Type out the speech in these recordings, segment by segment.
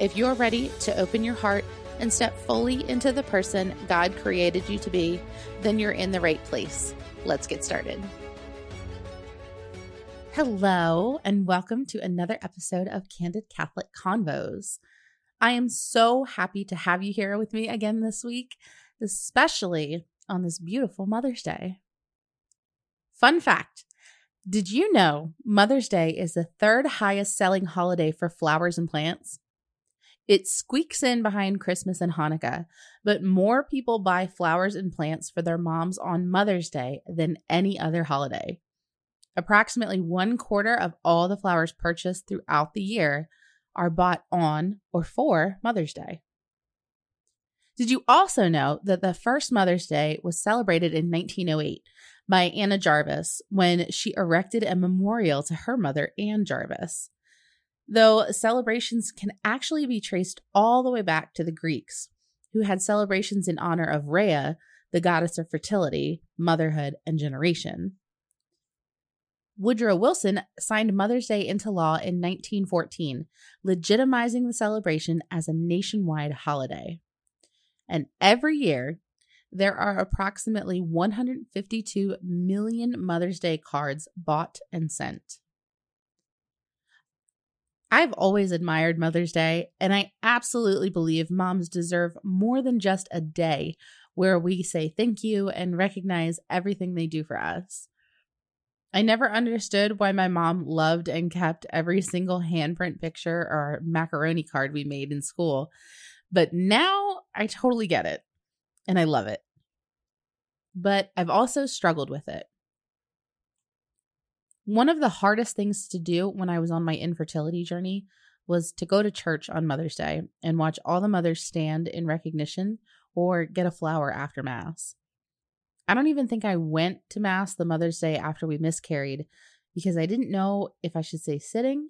If you're ready to open your heart and step fully into the person God created you to be, then you're in the right place. Let's get started. Hello, and welcome to another episode of Candid Catholic Convos. I am so happy to have you here with me again this week, especially on this beautiful Mother's Day. Fun fact Did you know Mother's Day is the third highest selling holiday for flowers and plants? It squeaks in behind Christmas and Hanukkah, but more people buy flowers and plants for their moms on Mother's Day than any other holiday. Approximately one quarter of all the flowers purchased throughout the year are bought on or for Mother's Day. Did you also know that the first Mother's Day was celebrated in 1908 by Anna Jarvis when she erected a memorial to her mother, Anne Jarvis? Though celebrations can actually be traced all the way back to the Greeks, who had celebrations in honor of Rhea, the goddess of fertility, motherhood, and generation. Woodrow Wilson signed Mother's Day into law in 1914, legitimizing the celebration as a nationwide holiday. And every year, there are approximately 152 million Mother's Day cards bought and sent. I've always admired Mother's Day, and I absolutely believe moms deserve more than just a day where we say thank you and recognize everything they do for us. I never understood why my mom loved and kept every single handprint picture or macaroni card we made in school, but now I totally get it and I love it. But I've also struggled with it. One of the hardest things to do when I was on my infertility journey was to go to church on Mother's Day and watch all the mothers stand in recognition or get a flower after Mass. I don't even think I went to Mass the Mother's Day after we miscarried because I didn't know if I should stay sitting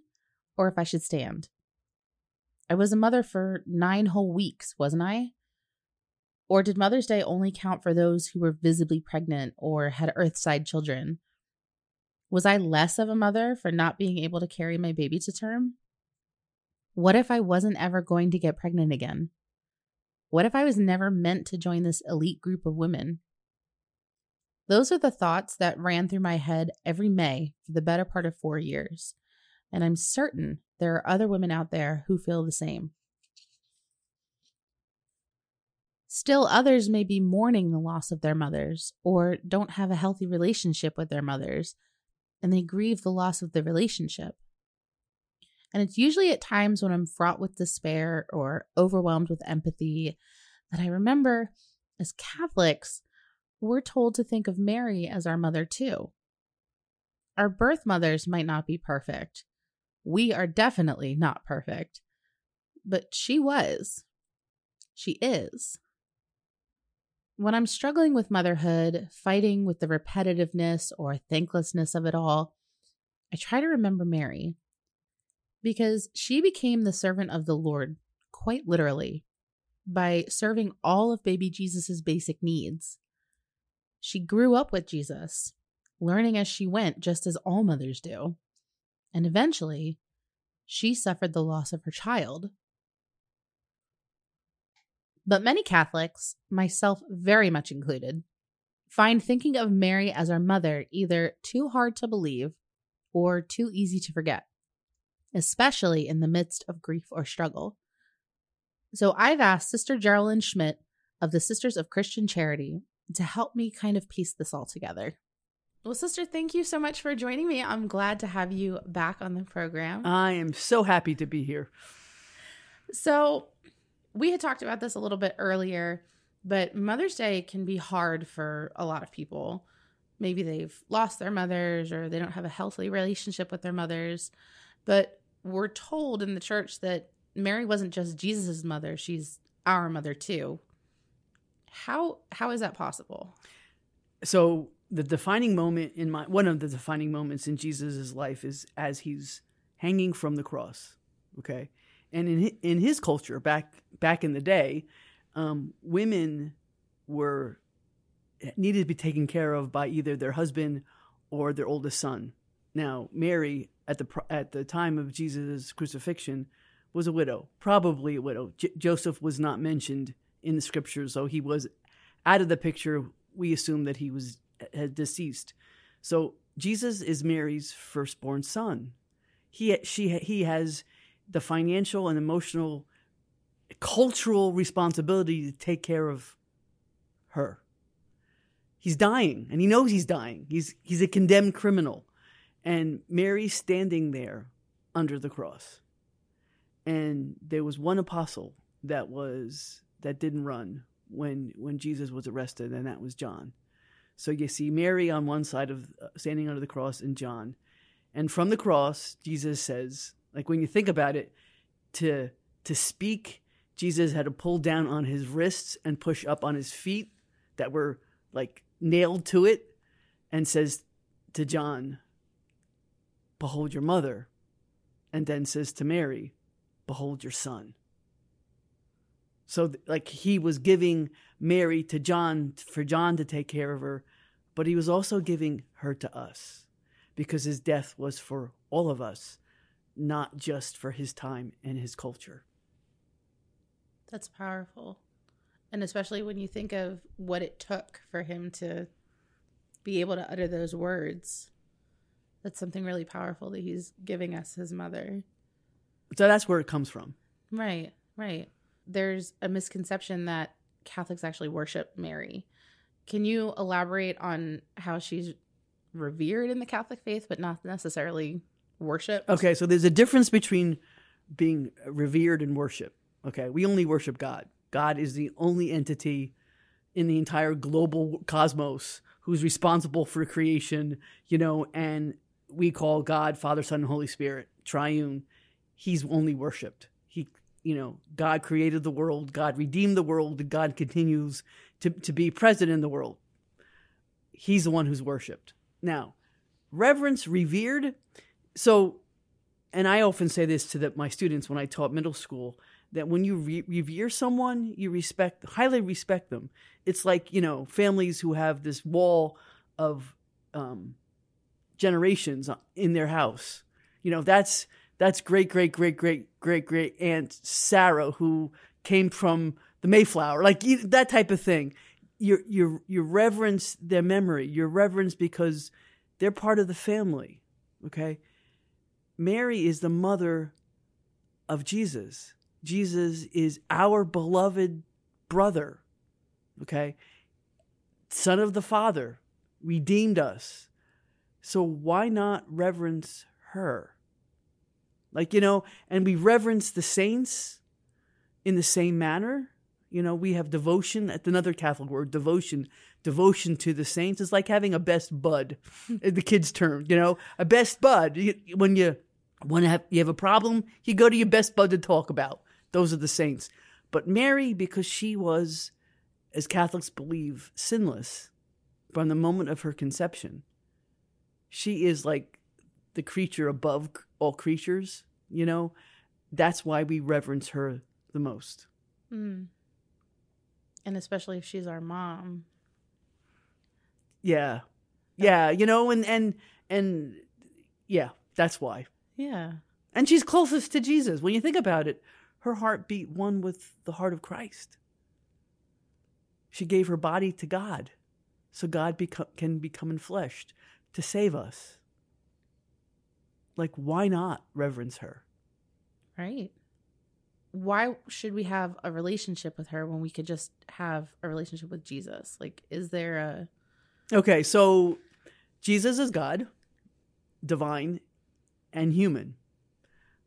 or if I should stand. I was a mother for nine whole weeks, wasn't I? Or did Mother's Day only count for those who were visibly pregnant or had earthside children? Was I less of a mother for not being able to carry my baby to term? What if I wasn't ever going to get pregnant again? What if I was never meant to join this elite group of women? Those are the thoughts that ran through my head every May for the better part of four years. And I'm certain there are other women out there who feel the same. Still, others may be mourning the loss of their mothers or don't have a healthy relationship with their mothers and they grieve the loss of the relationship. And it's usually at times when I'm fraught with despair or overwhelmed with empathy that I remember as Catholics, we're told to think of Mary as our mother too. Our birth mothers might not be perfect. We are definitely not perfect. But she was. She is. When I'm struggling with motherhood, fighting with the repetitiveness or thanklessness of it all, I try to remember Mary because she became the servant of the Lord, quite literally, by serving all of baby Jesus' basic needs. She grew up with Jesus, learning as she went, just as all mothers do. And eventually, she suffered the loss of her child, but many Catholics, myself very much included, find thinking of Mary as our mother either too hard to believe or too easy to forget, especially in the midst of grief or struggle. So I've asked Sister Geralyn Schmidt of the Sisters of Christian Charity to help me kind of piece this all together. Well, sister, thank you so much for joining me. I'm glad to have you back on the program. I am so happy to be here. So, we had talked about this a little bit earlier, but Mother's Day can be hard for a lot of people. Maybe they've lost their mothers or they don't have a healthy relationship with their mothers. But we're told in the church that Mary wasn't just Jesus' mother, she's our mother too. How how is that possible? So the defining moment in my one of the defining moments in Jesus' life is as he's hanging from the cross. Okay, and in in his culture back back in the day, um, women were needed to be taken care of by either their husband or their oldest son. Now, Mary at the at the time of Jesus' crucifixion was a widow, probably a widow. J- Joseph was not mentioned in the scriptures, so he was out of the picture. We assume that he was had deceased. So Jesus is Mary's firstborn son. He she he has the financial and emotional cultural responsibility to take care of her. He's dying and he knows he's dying. He's he's a condemned criminal. And Mary's standing there under the cross. And there was one apostle that was that didn't run when when Jesus was arrested and that was John. So you see Mary on one side of uh, standing under the cross and John. And from the cross Jesus says, like when you think about it, to to speak, Jesus had to pull down on his wrists and push up on his feet that were like nailed to it and says to John, Behold your mother. And then says to Mary, Behold your son. So, like, he was giving Mary to John for John to take care of her, but he was also giving her to us because his death was for all of us, not just for his time and his culture. That's powerful. And especially when you think of what it took for him to be able to utter those words. That's something really powerful that he's giving us his mother. So that's where it comes from. Right, right. There's a misconception that Catholics actually worship Mary. Can you elaborate on how she's revered in the Catholic faith, but not necessarily worship? Okay, so there's a difference between being revered and worship. Okay, we only worship God. God is the only entity in the entire global cosmos who's responsible for creation, you know, and we call God Father, Son, and Holy Spirit, triune. He's only worshiped. He, you know, God created the world, God redeemed the world, God continues to, to be present in the world. He's the one who's worshiped. Now, reverence, revered. So, and I often say this to the, my students when I taught middle school that when you re- revere someone, you respect, highly respect them. It's like, you know, families who have this wall of um, generations in their house. You know, that's that's great, great, great, great, great, great Aunt Sarah who came from the Mayflower, like that type of thing. You you you reverence their memory. You reverence because they're part of the family. Okay, Mary is the mother of Jesus. Jesus is our beloved brother, okay? Son of the Father, redeemed us. So why not reverence her? Like, you know, and we reverence the saints in the same manner. You know, we have devotion, that's another Catholic word, devotion. Devotion to the saints is like having a best bud, the kids' term, you know, a best bud. When you when you have, you have a problem, you go to your best bud to talk about. Those are the saints. But Mary, because she was, as Catholics believe, sinless from the moment of her conception, she is like the creature above all creatures, you know? That's why we reverence her the most. Mm. And especially if she's our mom. Yeah. Yeah, you know, and and and yeah, that's why. Yeah. And she's closest to Jesus. When you think about it, her heart beat one with the heart of Christ. She gave her body to God so God beco- can become enfleshed to save us. Like, why not reverence her? Right. Why should we have a relationship with her when we could just have a relationship with Jesus? Like, is there a. Okay, so Jesus is God, divine, and human.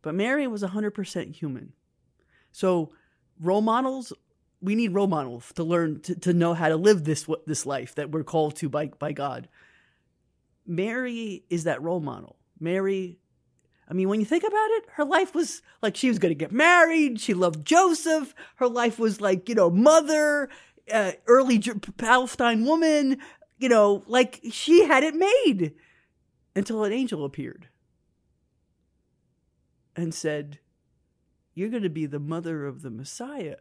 But Mary was 100% human. So role models, we need role models to learn to, to know how to live this this life that we're called to by by God. Mary is that role model. Mary I mean, when you think about it, her life was like she was going to get married. She loved Joseph. Her life was like, you know, mother, uh, early J- Palestine woman, you know, like she had it made until an angel appeared and said, You're going to be the mother of the Messiah.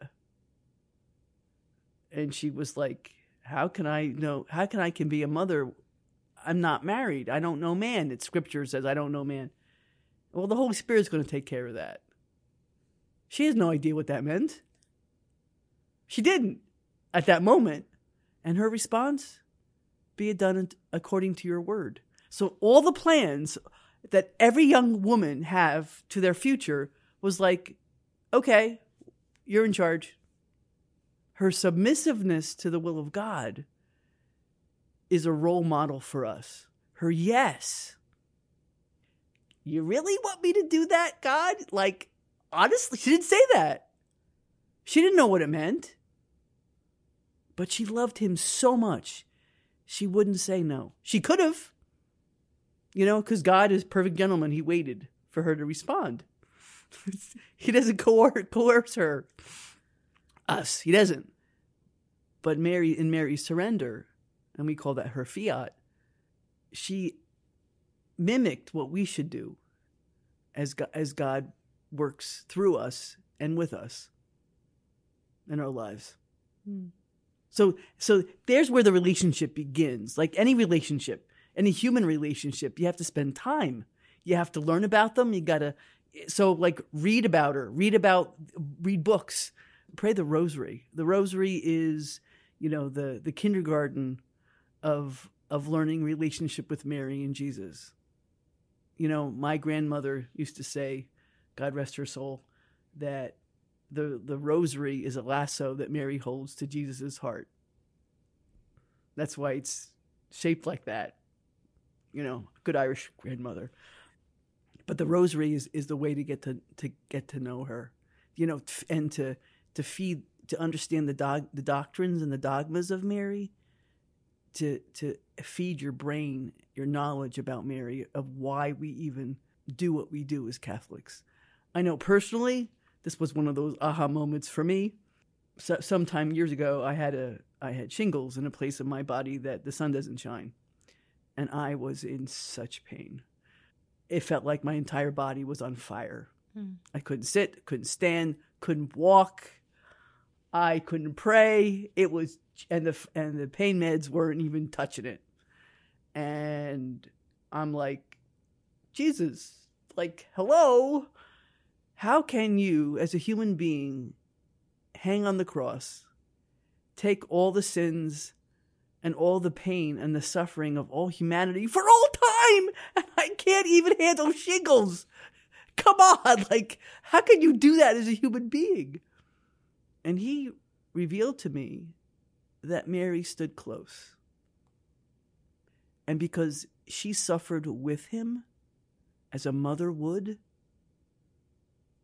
And she was like, How can I know? How can I can be a mother? I'm not married. I don't know man. It scripture says I don't know man. Well, the Holy Spirit's going to take care of that. She has no idea what that meant. She didn't at that moment. And her response, be it done according to your word. So all the plans that every young woman have to their future was like, okay, you're in charge. Her submissiveness to the will of God is a role model for us. Her yes you really want me to do that, God? Like, honestly, she didn't say that. She didn't know what it meant. But she loved him so much, she wouldn't say no. She could have, you know, because God is perfect gentleman. He waited for her to respond. he doesn't coerce, coerce her. Us, he doesn't. But Mary, in Mary's surrender, and we call that her fiat, she mimicked what we should do as God, as God works through us and with us in our lives. Hmm. So so there's where the relationship begins. Like any relationship, any human relationship, you have to spend time. You have to learn about them. You got to so like read about her, read about read books, pray the rosary. The rosary is, you know, the the kindergarten of of learning relationship with Mary and Jesus you know, my grandmother used to say, God rest her soul, that the the rosary is a lasso that Mary holds to Jesus' heart. That's why it's shaped like that. You know, good Irish grandmother. But the rosary is, is the way to get to, to get to know her, you know, and to to feed to understand the dog the doctrines and the dogmas of Mary, to to feed your brain your knowledge about Mary of why we even do what we do as Catholics. I know personally, this was one of those aha moments for me. So, sometime years ago, I had a I had shingles in a place of my body that the sun doesn't shine, and I was in such pain. It felt like my entire body was on fire. Hmm. I couldn't sit, couldn't stand, couldn't walk. I couldn't pray. It was and the and the pain meds weren't even touching it and I'm like, Jesus, like, hello? How can you, as a human being, hang on the cross, take all the sins and all the pain and the suffering of all humanity for all time, and I can't even handle shingles? Come on, like, how can you do that as a human being? And he revealed to me that Mary stood close and because she suffered with him as a mother would,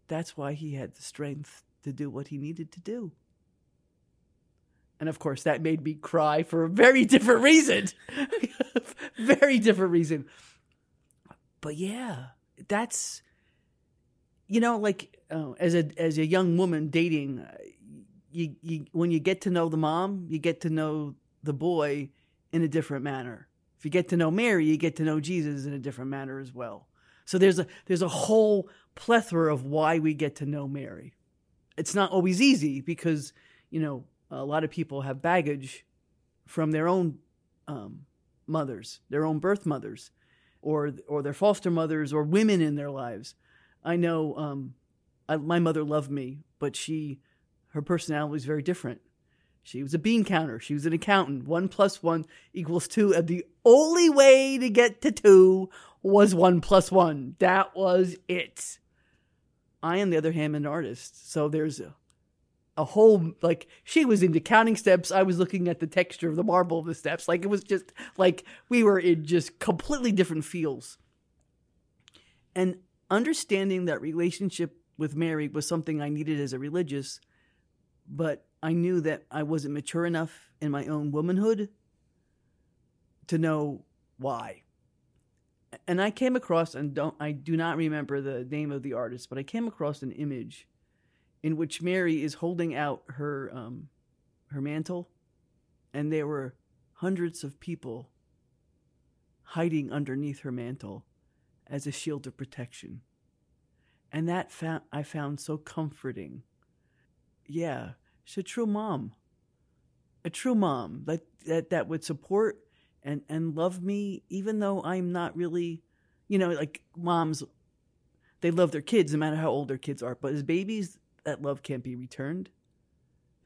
that's why he had the strength to do what he needed to do. And of course, that made me cry for a very different reason. very different reason. But yeah, that's you know, like uh, as a as a young woman dating, uh, you, you when you get to know the mom, you get to know the boy in a different manner. If you get to know Mary, you get to know Jesus in a different manner as well. So there's a there's a whole plethora of why we get to know Mary. It's not always easy because you know a lot of people have baggage from their own um, mothers, their own birth mothers, or or their foster mothers, or women in their lives. I know um, I, my mother loved me, but she her personality was very different. She was a bean counter. She was an accountant. One plus one equals two. And the only way to get to two was one plus one. That was it. I, on the other hand, am an artist. So there's a, a whole, like, she was into counting steps. I was looking at the texture of the marble of the steps. Like, it was just like we were in just completely different fields. And understanding that relationship with Mary was something I needed as a religious, but I knew that I wasn't mature enough in my own womanhood to know why. and I came across and don't I do not remember the name of the artist, but I came across an image in which Mary is holding out her um, her mantle, and there were hundreds of people hiding underneath her mantle as a shield of protection, and that I found so comforting. Yeah, she's a true mom, a true mom that that that would support and and love me even though I'm not really, you know, like moms they love their kids no matter how old their kids are, but as babies that love can't be returned.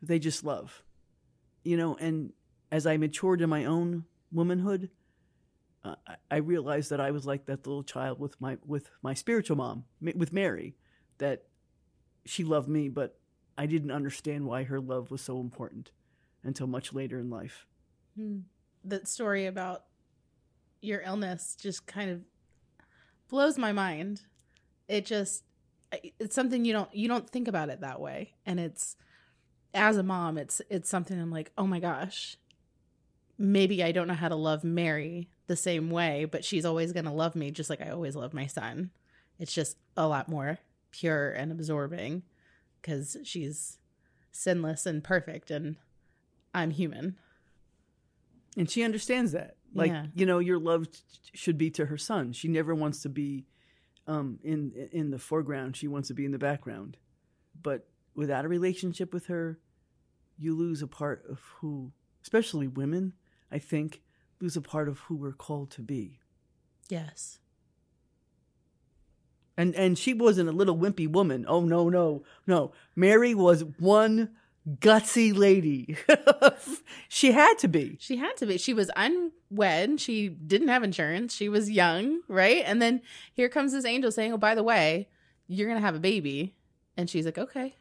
They just love. You know, and as I matured in my own womanhood, uh, I realized that I was like that little child with my with my spiritual mom, with Mary, that she loved me, but I didn't understand why her love was so important until much later in life. Hmm that story about your illness just kind of blows my mind. It just it's something you don't you don't think about it that way and it's as a mom it's it's something I'm like, "Oh my gosh. Maybe I don't know how to love Mary the same way, but she's always going to love me just like I always love my son." It's just a lot more pure and absorbing cuz she's sinless and perfect and I'm human and she understands that like yeah. you know your love should be to her son she never wants to be um, in in the foreground she wants to be in the background. But without a relationship with her you lose a part of who especially women i think lose a part of who we're called to be. Yes. And and she wasn't a little wimpy woman. Oh no no no. Mary was one gutsy lady. she had to be. She had to be. She was unwed. She didn't have insurance. She was young, right? And then here comes this angel saying, "Oh, by the way, you're going to have a baby." And she's like, "Okay."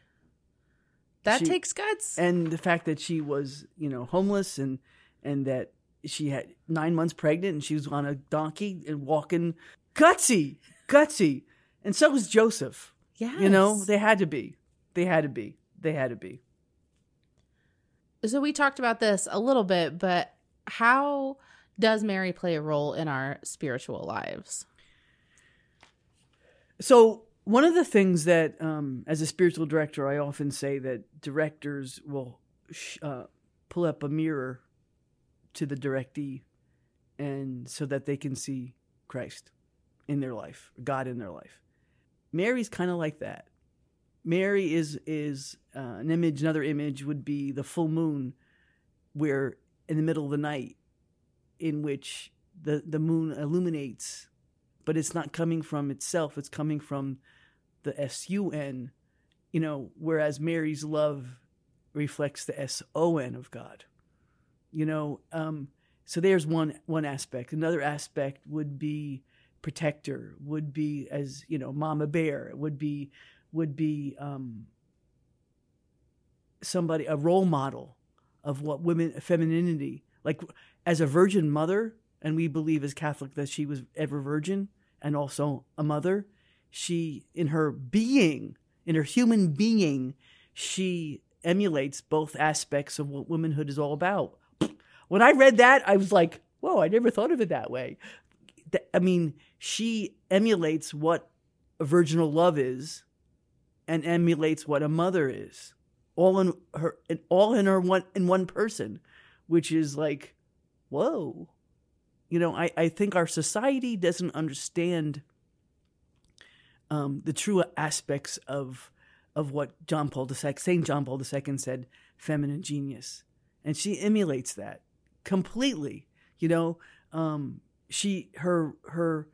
That she, takes guts. And the fact that she was, you know, homeless and and that she had 9 months pregnant and she was on a donkey and walking gutsy, gutsy. And so was Joseph. Yeah. You know, they had to be. They had to be. They had to be so we talked about this a little bit, but how does Mary play a role in our spiritual lives? So, one of the things that, um, as a spiritual director, I often say that directors will sh- uh, pull up a mirror to the directee, and so that they can see Christ in their life, God in their life. Mary's kind of like that. Mary is is uh, an image. Another image would be the full moon, where in the middle of the night, in which the the moon illuminates, but it's not coming from itself. It's coming from the S U N, you know. Whereas Mary's love reflects the S O N of God, you know. Um, so there's one one aspect. Another aspect would be protector. Would be as you know, Mama Bear. Would be would be um, somebody a role model of what women femininity like as a virgin mother and we believe as catholic that she was ever virgin and also a mother she in her being in her human being she emulates both aspects of what womanhood is all about. When i read that i was like whoa i never thought of it that way. I mean she emulates what a virginal love is and emulates what a mother is. All in her all in her one in one person which is like whoa. You know i i think our society doesn't understand um, the true aspects of of what John Paul II, Saint John Paul II said, feminine genius, and she emulates that completely. You know, um, she her her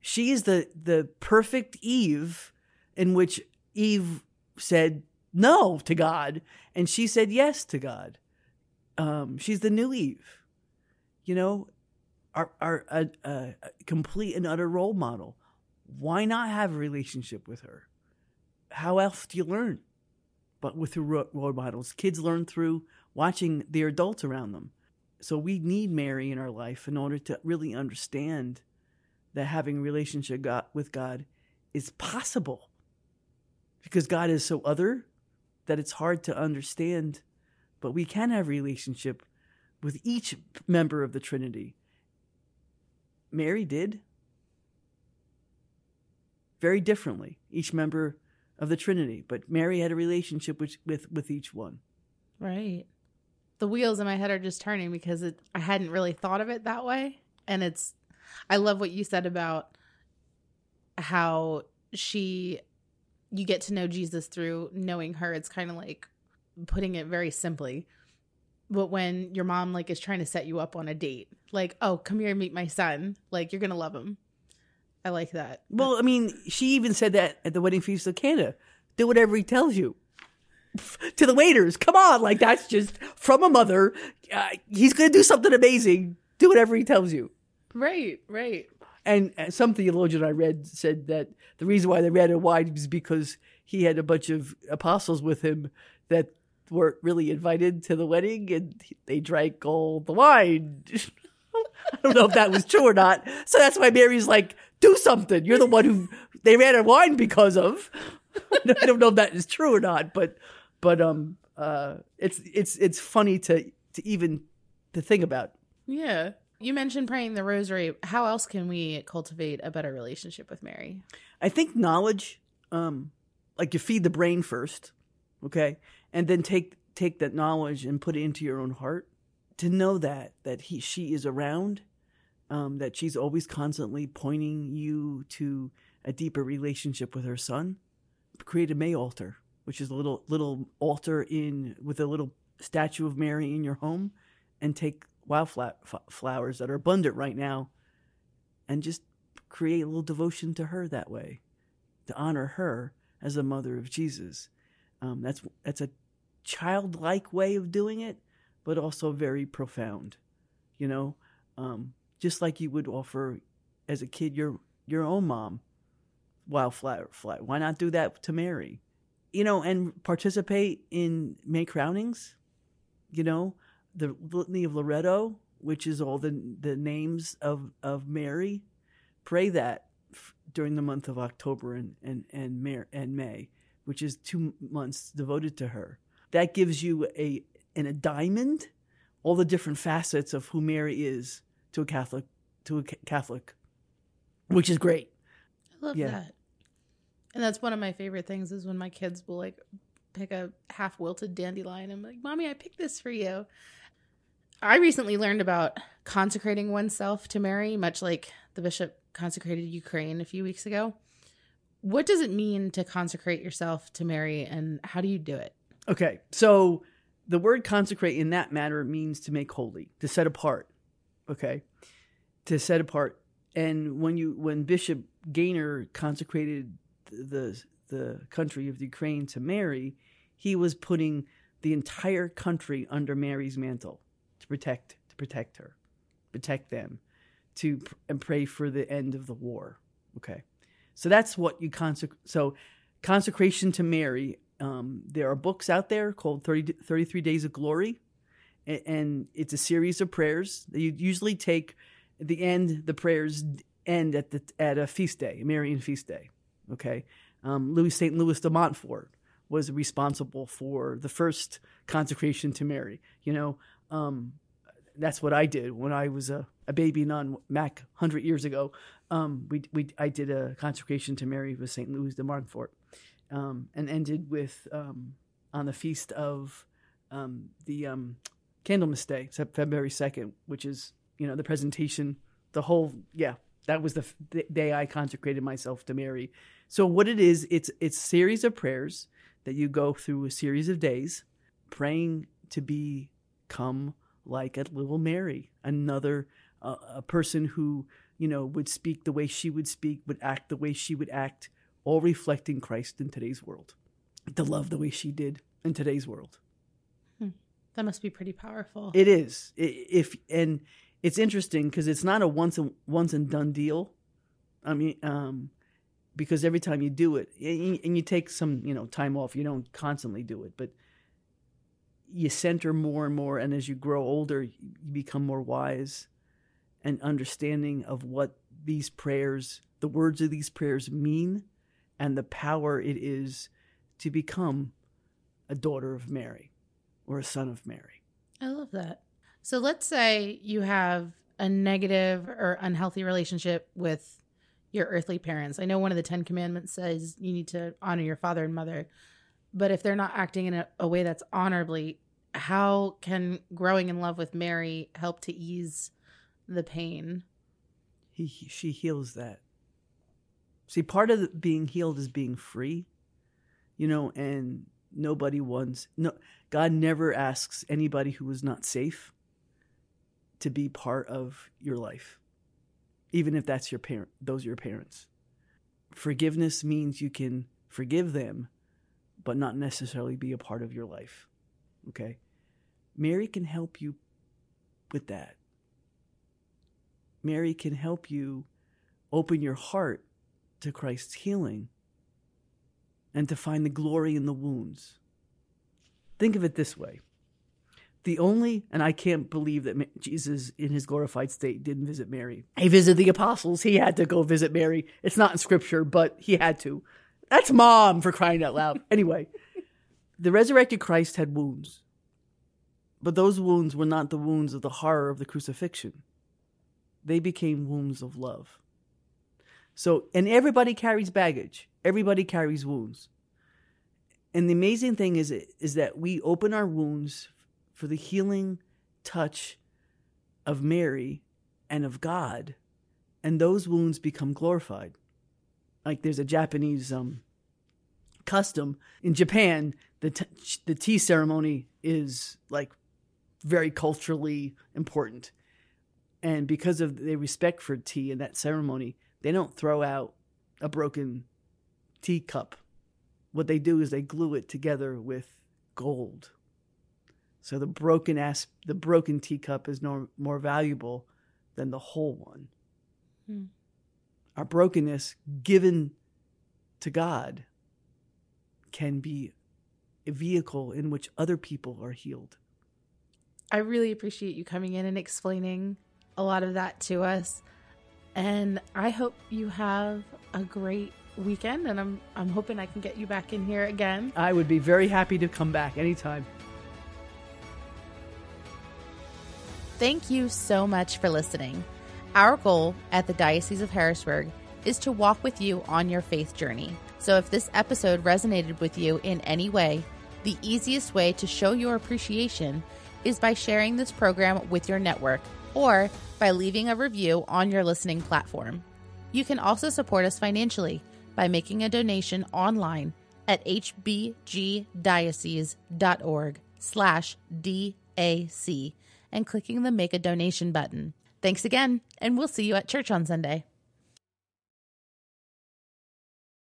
she is the the perfect Eve in which Eve said no to God, and she said yes to God. Um, she's the new Eve, you know, our, our a, a, complete and utter role model. Why not have a relationship with her? How else do you learn? But with the role models, kids learn through watching their adults around them. So we need Mary in our life in order to really understand that having a relationship with God is possible because God is so other that it's hard to understand. But we can have relationship with each member of the Trinity. Mary did. very differently, each member of the Trinity. But Mary had a relationship with with, with each one. Right. The wheels in my head are just turning because it, I hadn't really thought of it that way. And it's, I love what you said about how she, you get to know Jesus through knowing her. It's kind of like putting it very simply. But when your mom like is trying to set you up on a date, like, oh, come here and meet my son, like you're gonna love him. I like that. Well, I mean, she even said that at the wedding feast of Cana. Do whatever he tells you. To the waiters, come on, like that's just from a mother. Uh, he's going to do something amazing. Do whatever he tells you. Right, right. And uh, some theologian I read said that the reason why they ran it wide was because he had a bunch of apostles with him that weren't really invited to the wedding, and they drank all the wine. I don't know if that was true or not. So that's why Mary's like, do something. You're the one who they ran out of wine because of. I don't know if that is true or not, but but um uh it's it's it's funny to to even to think about. Yeah. You mentioned praying the rosary. How else can we cultivate a better relationship with Mary? I think knowledge, um, like you feed the brain first, okay, and then take take that knowledge and put it into your own heart. To know that that he she is around, um, that she's always constantly pointing you to a deeper relationship with her son. Create a May altar, which is a little little altar in with a little statue of Mary in your home, and take wildflowers that are abundant right now, and just create a little devotion to her that way, to honor her as the mother of Jesus. Um, that's that's a childlike way of doing it, but also very profound. You know, um, just like you would offer as a kid your your own mom wildflower. Why not do that to Mary? You know, and participate in May crownings. You know, the Litany of Loreto, which is all the the names of of Mary. Pray that f- during the month of October and and and May, and May, which is two months devoted to her. That gives you a in a diamond all the different facets of who Mary is to a Catholic to a Catholic, which is great. I love yeah. that. And that's one of my favorite things is when my kids will like pick a half wilted dandelion. I'm like, Mommy, I picked this for you. I recently learned about consecrating oneself to Mary, much like the bishop consecrated Ukraine a few weeks ago. What does it mean to consecrate yourself to Mary and how do you do it? Okay. So the word consecrate in that matter means to make holy, to set apart. Okay. To set apart. And when you when Bishop Gainer consecrated the the country of Ukraine to Mary, he was putting the entire country under Mary's mantle protect to protect her, protect them, to and pray for the end of the war. Okay, so that's what you consecrate. So consecration to Mary. Um, there are books out there called 30, 33 Days of Glory, and, and it's a series of prayers. You usually take at the end the prayers end at the at a feast day, a Marian feast day. Okay, um, Louis St. Louis de Montfort was responsible for the first consecration to Mary. You know, um, that's what I did when I was a, a baby nun, Mac, hundred years ago. Um, we we I did a consecration to Mary with St. Louis de Montfort, um, and ended with um, on the feast of um, the Candlemas Day, February second, which is you know the presentation, the whole yeah that was the, the day I consecrated myself to Mary. So what it is, it's it's series of prayers that you go through a series of days, praying to become like a little Mary, another uh, a person who you know would speak the way she would speak, would act the way she would act, all reflecting Christ in today's world, to love the way she did in today's world. Hmm. That must be pretty powerful. It is. If and it's interesting because it's not a once and once and done deal. I mean, um, because every time you do it, and you take some you know time off, you don't constantly do it, but you center more and more, and as you grow older, you become more wise and understanding of what these prayers, the words of these prayers mean, and the power it is to become a daughter of Mary or a son of Mary. I love that. So let's say you have a negative or unhealthy relationship with your earthly parents. I know one of the 10 commandments says you need to honor your father and mother, but if they're not acting in a, a way that's honorably, how can growing in love with Mary help to ease the pain? He, he she heals that. See, part of being healed is being free, you know, and nobody wants no. God never asks anybody who is not safe to be part of your life, even if that's your parent. Those are your parents. Forgiveness means you can forgive them, but not necessarily be a part of your life. Okay, Mary can help you with that. Mary can help you open your heart to Christ's healing and to find the glory in the wounds. Think of it this way. The only, and I can't believe that Jesus in his glorified state didn't visit Mary. He visited the apostles. He had to go visit Mary. It's not in scripture, but he had to. That's mom for crying out loud. Anyway, the resurrected Christ had wounds, but those wounds were not the wounds of the horror of the crucifixion. They became wounds of love. So, and everybody carries baggage. Everybody carries wounds. And the amazing thing is, is that we open our wounds for the healing touch of Mary and of God, and those wounds become glorified. Like there's a Japanese um, custom in Japan. The t- the tea ceremony is like very culturally important, and because of the respect for tea and that ceremony, they don't throw out a broken teacup. What they do is they glue it together with gold. So the broken ass, the broken teacup is no more valuable than the whole one. Hmm. Our brokenness given to God can be a vehicle in which other people are healed. I really appreciate you coming in and explaining a lot of that to us. And I hope you have a great weekend and I'm I'm hoping I can get you back in here again. I would be very happy to come back anytime. Thank you so much for listening. Our goal at the Diocese of Harrisburg is to walk with you on your faith journey. So if this episode resonated with you in any way, the easiest way to show your appreciation is by sharing this program with your network or by leaving a review on your listening platform. You can also support us financially by making a donation online at hbgdiocese.org slash DAC and clicking the Make a Donation button. Thanks again, and we'll see you at church on Sunday.